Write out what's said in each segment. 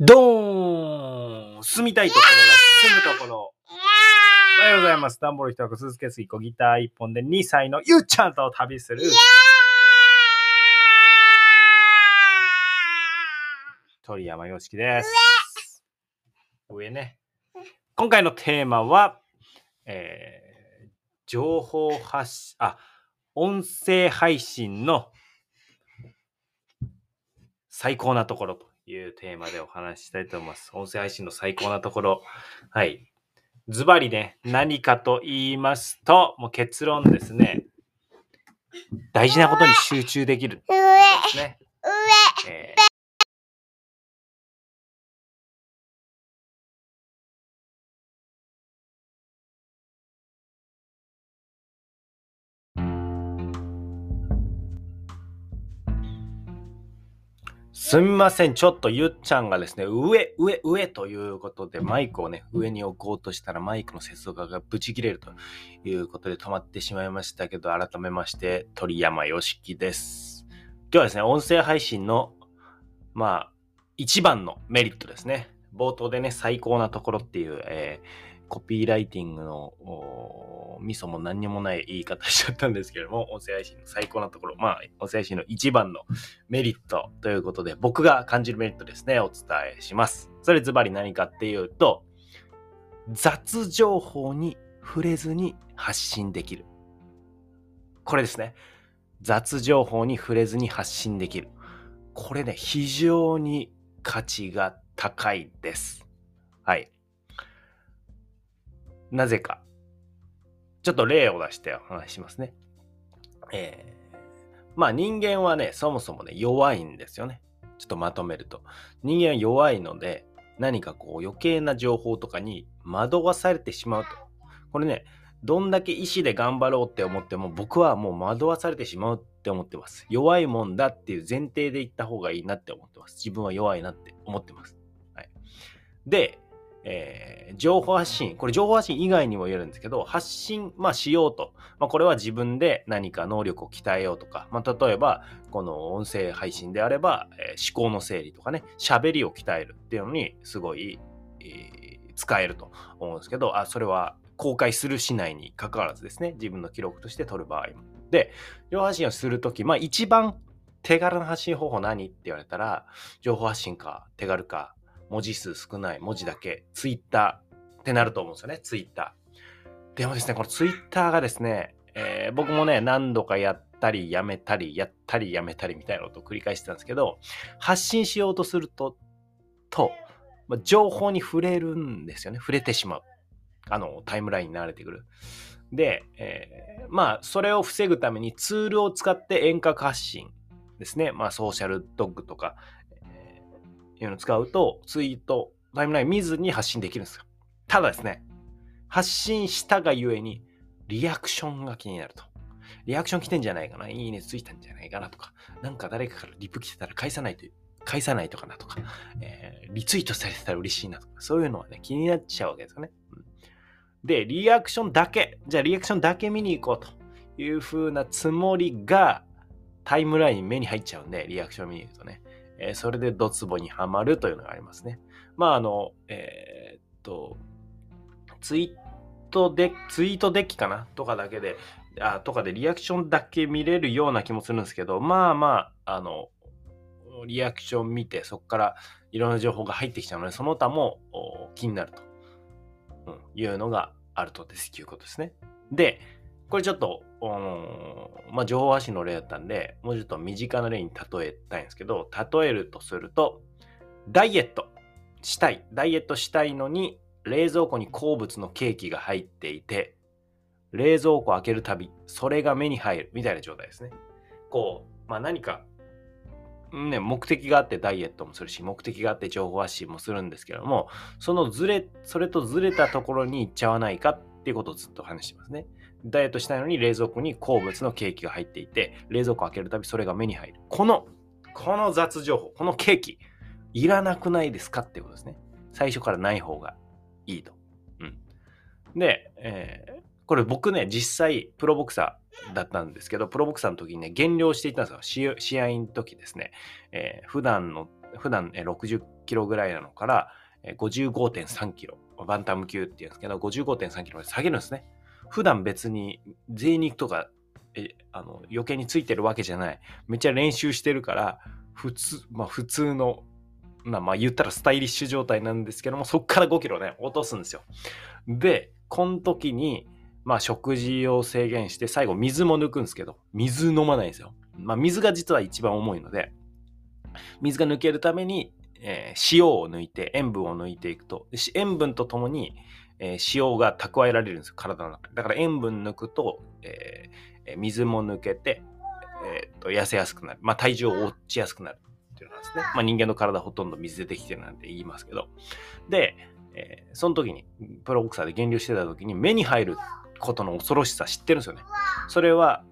ドーン住みたいところが住むところ。おはようございます。ダンボール一箱、鈴木杉子、ギター一本で2歳のゆっちゃんと旅する。鳥山よしきです。上ね。今回のテーマは、えー、情報発信、あ、音声配信の最高なところというテーマでお話ししたいと思います。音声配信の最高なところ。はい。ズバリね、何かと言いますと、もう結論ですね。大事なことに集中できる。ですね。えーすみません。ちょっとゆっちゃんがですね、上、上、上ということで、マイクをね、上に置こうとしたら、マイクの接続がブチ切れるということで止まってしまいましたけど、改めまして、鳥山よしきです。今日はですね、音声配信の、まあ、一番のメリットですね。冒頭でね、最高なところっていう、えーコピーライティングのおミソも何にもない言い方しちゃったんですけども、音声配信の最高なところ、まあ、音声配信の一番のメリットということで、僕が感じるメリットですね、お伝えします。それズバリ何かっていうと、雑情報に触れずに発信できる。これですね。雑情報に触れずに発信できる。これね、非常に価値が高いです。はい。なぜか。ちょっと例を出してお話しますね。えーまあ人間はね、そもそもね、弱いんですよね。ちょっとまとめると。人間は弱いので、何かこう余計な情報とかに惑わされてしまうと。これね、どんだけ意志で頑張ろうって思っても、僕はもう惑わされてしまうって思ってます。弱いもんだっていう前提で言った方がいいなって思ってます。自分は弱いなって思ってます。はい。で、えー情報発信、これ情報発信以外にも言えるんですけど、発信、まあ、しようと。まあ、これは自分で何か能力を鍛えようとか、まあ、例えば、この音声配信であれば、えー思考の整理とかね、喋りを鍛えるっていうのに、すごい、えー使えると思うんですけど、あ、それは公開するしないに関わらずですね、自分の記録として取る場合も。で、情報発信をするとき、まあ、一番手軽な発信方法何って言われたら、情報発信か、手軽か、文字数少ない、文字だけ、ツイッターってなると思うんですよね、ツイッター。でもですね、このツイッターがですね、えー僕もね、何度かやったり、やめたり、やったり、やめたりみたいなことを繰り返してたんですけど、発信しようとすると、と、情報に触れるんですよね。触れてしまう。あの、タイムラインに流れてくる。で、えーまあ、それを防ぐためにツールを使って遠隔発信ですね。まあ、ソーシャルドッグとか、いうのを使うと、ツイート、タイムライン見ずに発信できるんですよ。ただですね、発信したがゆえに、リアクションが気になると。リアクション来てんじゃないかな、いいねついたんじゃないかなとか、なんか誰かからリプ来てたら返さないと、返さないとかなとか、えーリツイートされてたら嬉しいなとか、そういうのはね、気になっちゃうわけですよね。うん。で、リアクションだけ、じゃあリアクションだけ見に行こうという風なつもりが、タイムラインに目に入っちゃうんで、リアクション見に行くとね、えーそれでドツボにはまるというのがありますね。まあ、あの、えーっと、ツイートで、ツイートデッキかな？とかだけで、あとかでリアクションだけ見れるような気もするんですけど、まあまあ、あの、リアクション見て、そこからいろんな情報が入ってきちゃうので、その他も気になると、うんいうのがあるとです、いうことですね。で、これちょっと、うんまあ、情報発信の例だったんで、もうちょっと身近な例に例えたいんですけど、例えるとすると、ダイエットしたい。ダイエットしたいのに、冷蔵庫に好物のケーキが入っていて、冷蔵庫開けるたび、それが目に入るみたいな状態ですね。こう、まあ何か、ね、目的があってダイエットもするし、目的があって情報発信もするんですけども、そのずれ、それとずれたところに行っちゃわないかっていうことをずっと話してますね。ダイエットしたいのに冷蔵庫に好物のケーキが入っていて、冷蔵庫開けるたびそれが目に入る。この、この雑情報、このケーキ、いらなくないですかっていうことですね。最初からない方がいいと。うん。で、えーこれ僕ね、実際プロボクサーだったんですけど、プロボクサーの時にね、減量していたんですよ。試合の時ですね、えー普段の普段60キロぐらいなのから55.3キロ、バンタム級っていうんですけど、55.3キロまで下げるんですね。普段別に贅肉とかえあの余計についてるわけじゃない。めっちゃ練習してるから、普通、まあ普通の、まあまあ言ったらスタイリッシュ状態なんですけども、そっから5キロね、落とすんですよ。で、この時に、まあ食事を制限して、最後水も抜くんですけど、水飲まないんですよ。まあ水が実は一番重いので、水が抜けるために、えー、塩を抜いて、塩分を抜いていくと、塩分とともに、えー、塩が蓄えられるんですよ、体の中で。だから塩分抜くと、えー、水も抜けて、えー、と痩せやすくなる。まあ体重を落ちやすくなるっていうのなんですね。まあ人間の体ほとんど水でできてるなんて言いますけど。で、えー、その時に、プロボクサーで減量してた時に目に入ることの恐ろしさ知ってるんですよね。それは、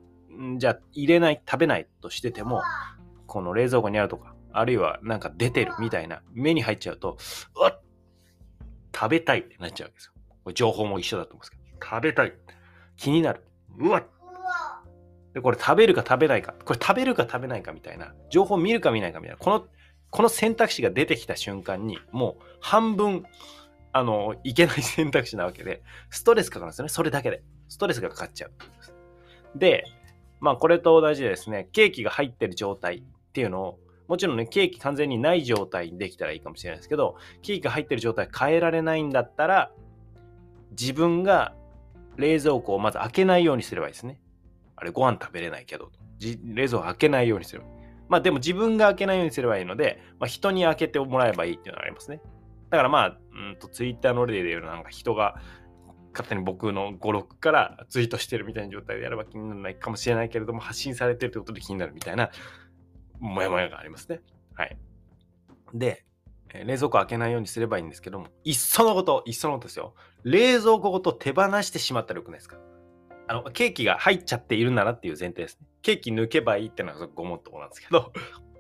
じゃあ入れない、食べないとしてても、この冷蔵庫にあるとか、あるいはなんか出てるみたいな、目に入っちゃうと、うわっ食べたいってなっちゃうわけですよ。これ情報も一緒だと思うんですけど、食べたい。気になる。うわっで、これ食べるか食べないか。これ食べるか食べないかみたいな。情報を見るか見ないかみたいな。この、この選択肢が出てきた瞬間に、もう半分、あの、いけない選択肢なわけで、ストレスかかるんですよね。それだけで。ストレスがかかっちゃう。で、まあこれと同じでですね、ケーキが入ってる状態っていうのを、もちろんね、ケーキ完全にない状態にできたらいいかもしれないですけど、ケーキが入ってる状態変えられないんだったら、自分が冷蔵庫をまず開けないようにすればいいですね。あれ、ご飯食べれないけど、冷蔵庫開けないようにする。まあでも自分が開けないようにすればいいので、まあ、人に開けてもらえばいいっていうのがありますね。だからまあ、うんとツイッターの例で言うとなんか人が勝手に僕の5、6からツイートしてるみたいな状態でやれば気にならないかもしれないけれども、発信されてるってことで気になるみたいな、もやもやがありますね。はい。で、冷蔵庫開けないようにすればいいんですけども、いっそのこと、いっそのことですよ。冷蔵庫ごと手放してしまったらよくないですか？あの、ケーキが入っちゃっているならっていう前提ですね。ケーキ抜けばいいっていうのがごもっともなんですけど、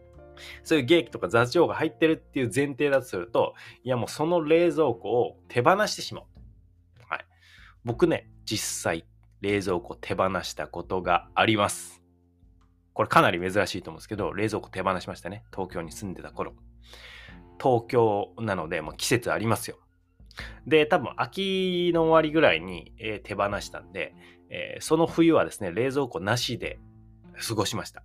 そういうケーキとか雑情が入ってるっていう前提だとすると、いやもうその冷蔵庫を手放してしまう。はい。僕ね、実際、冷蔵庫手放したことがあります。これかなり珍しいと思うんですけど、冷蔵庫手放しましたね。東京に住んでた頃。東京なので、もう季節ありますよ。で、多分秋の終わりぐらいに、えー、手放したんで、えー、その冬はですね、冷蔵庫なしで過ごしました。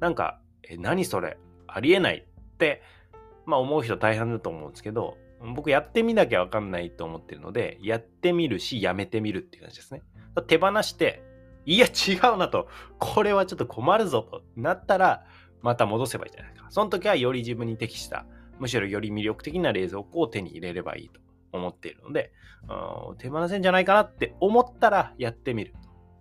なんか、え何それありえないって、まあ思う人大半だと思うんですけど、僕やってみなきゃわかんないと思ってるので、やってみるし、やめてみるっていう感じですね。手放して、いや違うなと、これはちょっと困るぞとなったら、また戻せばいいじゃないですか。その時はより自分に適した、むしろより魅力的な冷蔵庫を手に入れればいいと思っているので、手放せんじゃないかなって思ったらやってみる。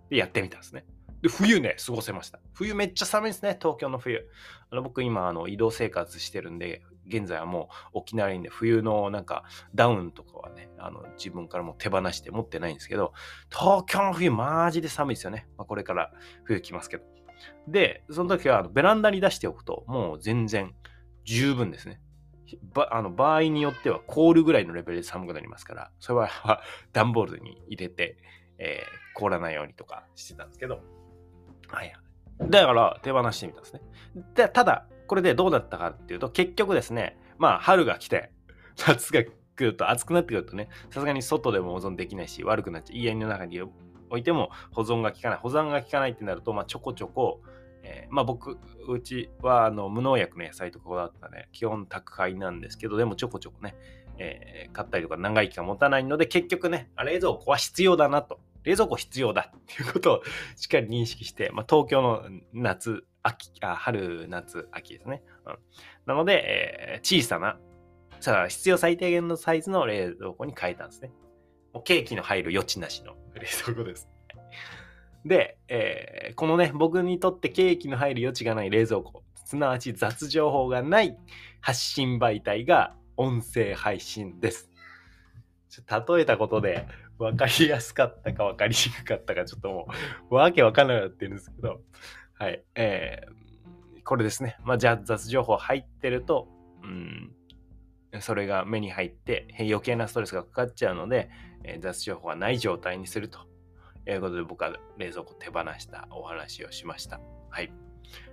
で、やってみたんですね。で、冬ね、過ごせました。冬めっちゃ寒いですね、東京の冬。あの僕今、あの移動生活してるんで、現在はもう沖縄にね、冬のなんかダウンとかはね、あの自分からも手放して持ってないんですけど、東京の冬マジで寒いですよね。まあ、これから冬来ますけど。で、その時はベランダに出しておくと、もう全然十分ですね。ばあの場合によっては凍るぐらいのレベルで寒くなりますから、それは 段ボールに入れて、えー、凍らないようにとかしてたんですけど、はい。だから手放してみたんですね。で、ただ、これでどうだったかっていうと、結局ですね、まあ、春が来て、夏が来ると暑くなってくるとね、さすがに外でも保存できないし、悪くなっちゃう。家の中に置いても保存が効かない。保存が効かないってなると、まあ、ちょこちょこ、えー、まあ僕、うちはあの無農薬の野菜とかだったね、基本宅配なんですけど、でもちょこちょこね、えー、買ったりとか長い期間持たないので、結局ね、冷蔵庫は必要だなと。冷蔵庫必要だっていうことをしっかり認識して、まあ、東京の夏、秋、あ春、夏、秋ですね。うん、なので、えー、小さな、さあ必要最低限のサイズの冷蔵庫に変えたんですね。もうケーキの入る余地なしの冷蔵庫です。で、えー、このね、僕にとってケーキの入る余地がない冷蔵庫、すなわち雑情報がない発信媒体が音声配信です。例えたことで分かりやすかったか分かりにくかったかちょっともうわけわかんなくなってるんですけど、はい、えー、これですね。まあ、じゃあ雑情報入ってると、うん、それが目に入って余計なストレスがかかっちゃうので、えー、雑情報はない状態にするとということで僕は冷蔵庫手放したお話をしました。はい。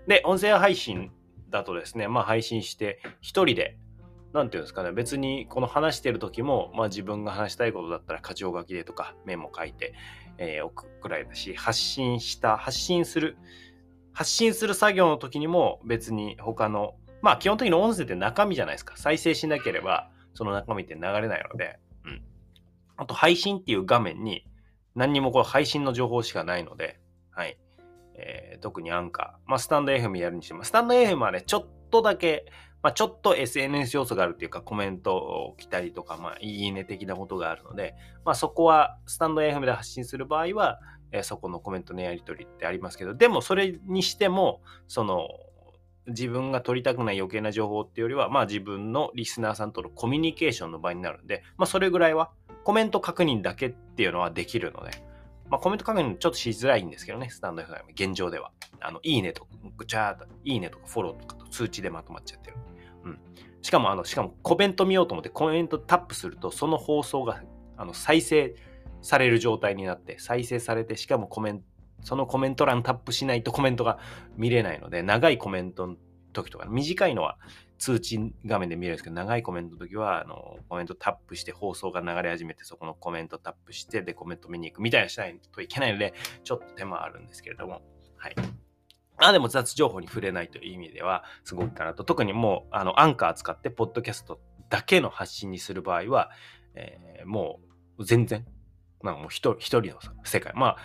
で、音声配信だとですね、まあ配信して一人で、なんていうんですかね、別にこの話してる時も、まあ自分が話したいことだったら箇条書きでとかメモ書いて、えー、置くくらいだし、発信した、発信する、発信する作業の時にも別に他の、まあ基本的に音声って中身じゃないですか。再生しなければその中身って流れないので、うん。あと配信っていう画面に何にもこう配信の情報しかないので、はい。えー、特にアンカー。まあスタンド FM やるにしても、スタンド FM はね、ちょっとだけ、まあ、ちょっと SNS 要素があるっていうかコメントを来たりとか、まあ、いいね的なことがあるので、まあ、そこはスタンド FM で発信する場合は、えー、そこのコメントのやり取りってありますけど、でもそれにしても、その、自分が取りたくない余計な情報っていうよりは、まあ自分のリスナーさんとのコミュニケーションの場合になるんで、まあそれぐらいはコメント確認だけっていうのはできるので、まあコメント確認ちょっとしづらいんですけどね、スタンド FM 現状では。あの、いいねとか、ぐちゃーと、いいねとかフォローとかと通知でまとまっちゃってる。うん。しかも、あの、しかもコメント見ようと思ってコメントタップすると、その放送があの再生される状態になって、再生されて、しかもコメント、そのコメント欄タップしないとコメントが見れないので、長いコメントの時とか、短いのは通知画面で見れるんですけど、長いコメントの時は、あの、コメントタップして放送が流れ始めて、そこのコメントタップして、で、コメント見に行くみたいなしないといけないので、ちょっと手間あるんですけれども、はい。まあ、でも雑情報に触れないという意味では、すごいかなと。特にもう、あの、アンカー使って、ポッドキャストだけの発信にする場合は、えー、もう、全然、なんかもう一人の世界。まあ、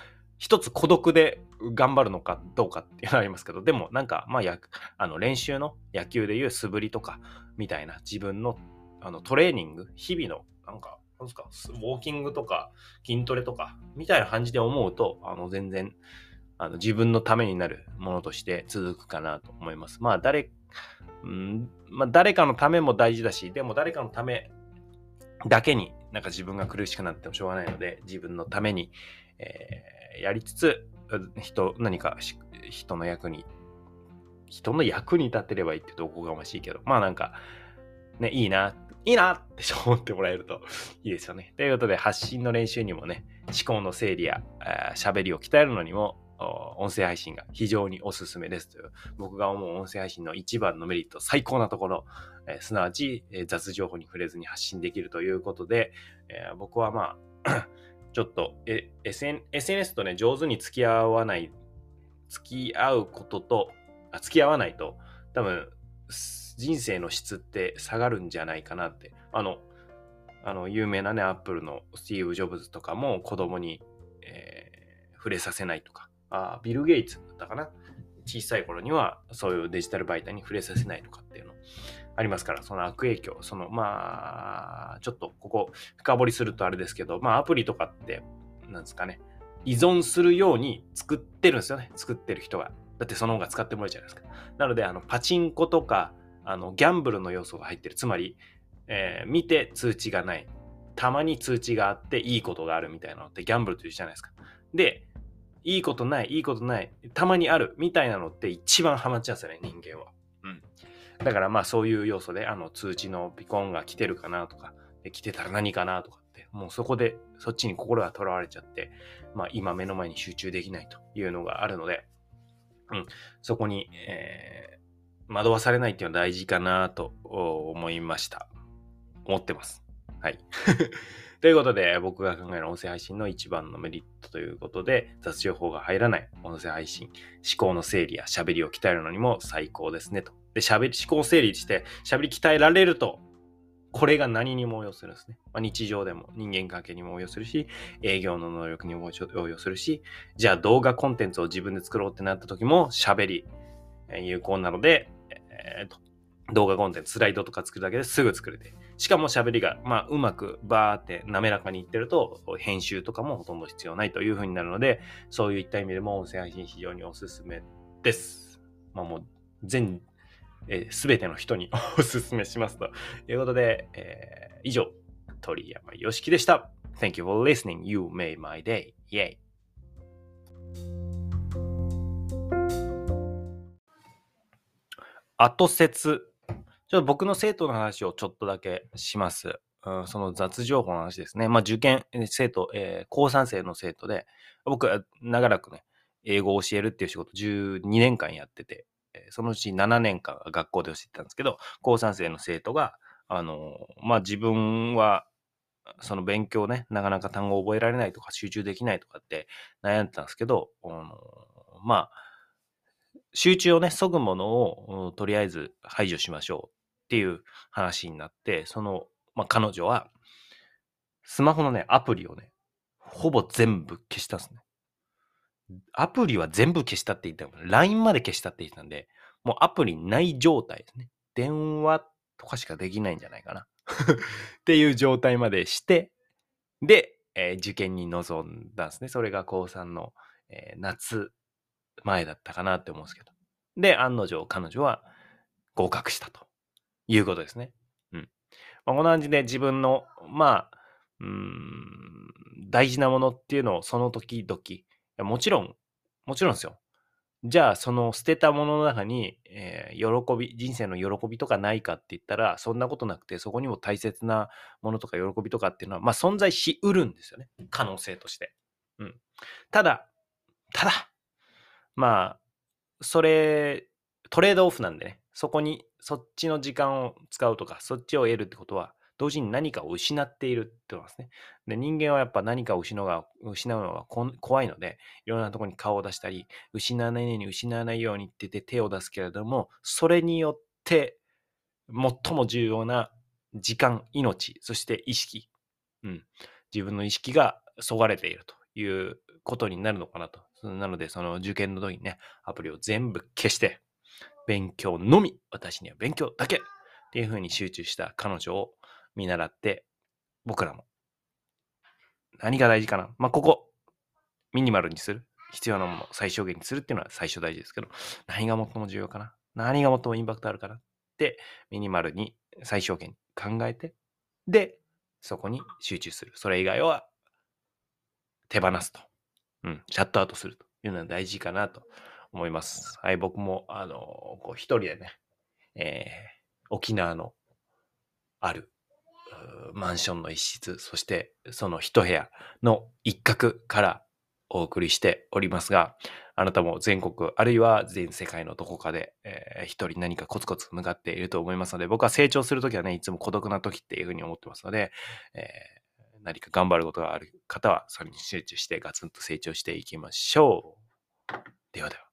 一つ孤独で頑張るのかどうかっていうのはありますけど、でもなんか、まあや、あの練習の野球でいう素振りとかみたいな自分のあのトレーニング、日々のなんか、ですか、ウォーキングとか筋トレとかみたいな感じで思うと、あの全然あの自分のためになるものとして続くかなと思います。まあ誰、うんまあ、誰かのためも大事だし、でも誰かのためだけになんか自分が苦しくなってもしょうがないので、自分のために、えー、やりつつ、人、何か人の役に、人の役に立てればいいってどこがましいけど、まあなんか、ね、いいな、いいなって思ってもらえると いいですよね。ということで、発信の練習にもね、思考の整理や喋りを鍛えるのにも、音声配信が非常におすすめですという、僕が思う音声配信の一番のメリット、最高なところ、えー、すなわち、えー、雑情報に触れずに発信できるということで、えー、僕はまあちょっと、SN、SNS とね、上手に付き合わない、付き合うことと、あ付き合わないと、多分、人生の質って下がるんじゃないかなって。あの、あの有名なね、アップルのスティーブ・ジョブズとかも子供に、えー、触れさせないとか、あビル・ゲイツだったかな。小さい頃にはそういうデジタル媒体に触れさせないとかっていうのありますから、その悪影響、そのまあ、ちょっとここ深掘りするとあれですけど、まあアプリとかって、なんですかね、依存するように作ってるんですよね、作ってる人が。だってその方が使ってもらうじゃないですか。なので、あのパチンコとか、あのギャンブルの要素が入ってる。つまり、えー、見て通知がない。たまに通知があっていいことがあるみたいなのってギャンブルというじゃないですか。で、いいことない、いいことない、たまにあるみたいなのって一番ハマっちゃうんですよね、人間は。うん。だからまあそういう要素で、あの通知のピコンが来てるかなとか、来てたら何かなとかって、もうそこでそっちに心がとらわれちゃって、まあ今目の前に集中できないというのがあるので、うん、そこに、えー、惑わされないっていうのは大事かなと思いました。思ってます。はい。ということで、僕が考える音声配信の一番のメリットということで、雑情報が入らない音声配信、思考の整理や喋りを鍛えるのにも最高ですねと。で、喋り、思考整理して、喋り鍛えられると、これが何にも応用するんですね。まあ、日常でも人間関係にも応用するし、営業の能力にも応用するし、じゃあ動画コンテンツを自分で作ろうってなった時も喋り、有効なので、えー、と動画コンテンツ、スライドとか作るだけですぐ作れて、しかも喋りが、まあ、うまくバーって滑らかにいってると、編集とかもほとんど必要ないという風になるので、そういった意味でも音声配信非常におすすめです。まあもう全、えー、全ての人に おすすめしますということで、えー、以上、鳥山よしきでした。Thank you for listening. You made my day. Yay! 後説ちょっと僕の生徒の話をちょっとだけします。うん、その雑情報の話ですね。まあ、受験生徒、えー、高3生の生徒で、僕長らくね、英語を教えるっていう仕事12年間やってて、そのうち7年間学校で教えてたんですけど、高3生の生徒が、あの、まあ、自分は、その勉強ね、なかなか単語を覚えられないとか集中できないとかって悩んでたんですけど、あのまあ、集中をね、削ぐものを、とりあえず排除しましょうっていう話になって、その、まあ、彼女は、スマホのね、アプリをね、ほぼ全部消したんですね。アプリは全部消したって言ったら、LINE まで消したって言ってたんで、もうアプリない状態ですね。電話とかしかできないんじゃないかな。っていう状態までして、で、えー、受験に臨んだんですね。それが高3の、えー、夏前だったかなって思うんですけど。で、案の定彼女は合格したということですね。うん。まあ、こんな感じで自分の、まあ、うん、大事なものっていうのをその時々、もちろん、もちろんですよ。じゃあ、その捨てたものの中に、えー、喜び、人生の喜びとかないかって言ったら、そんなことなくて、そこにも大切なものとか喜びとかっていうのは、まあ存在しうるんですよね。可能性として。うん。ただ、ただ、まあ、それ、トレードオフなんでね、そこに、そっちの時間を使うとか、そっちを得るってことは、同時に何かを失っているってことですね。で、人間はやっぱ何かを失うが失うのが怖いので、いろんなところに顔を出したり、失わないように失わないようにって言って手を出すけれども、それによって最も重要な時間、命、そして意識、うん、自分の意識がそがれているということになるのかなと。なので、その受験の時にね、アプリを全部消して、勉強のみ、私には勉強だけっていうふうに集中した彼女を見習って、僕らも何が大事かなまあ、ここ、ミニマルにする。必要なものを最小限にするっていうのは最初大事ですけど、何が最も重要かな何が最もインパクトあるかなって、ミニマルに最小限に考えて、で、そこに集中する。それ以外は手放すと。うん、シャットアウトするというのは大事かなと思います。はい、僕も、あの、こう一人でね、えー、沖縄のあるマンションの一室、そしてその一部屋の一角からお送りしておりますが、あなたも全国、あるいは全世界のどこかで、えー、一人何かコツコツ向かっていると思いますので、僕は成長するときはね、いつも孤独な時っていうふうに思ってますので、えー、何か頑張ることがある方は、それに集中してガツンと成長していきましょう。ではでは。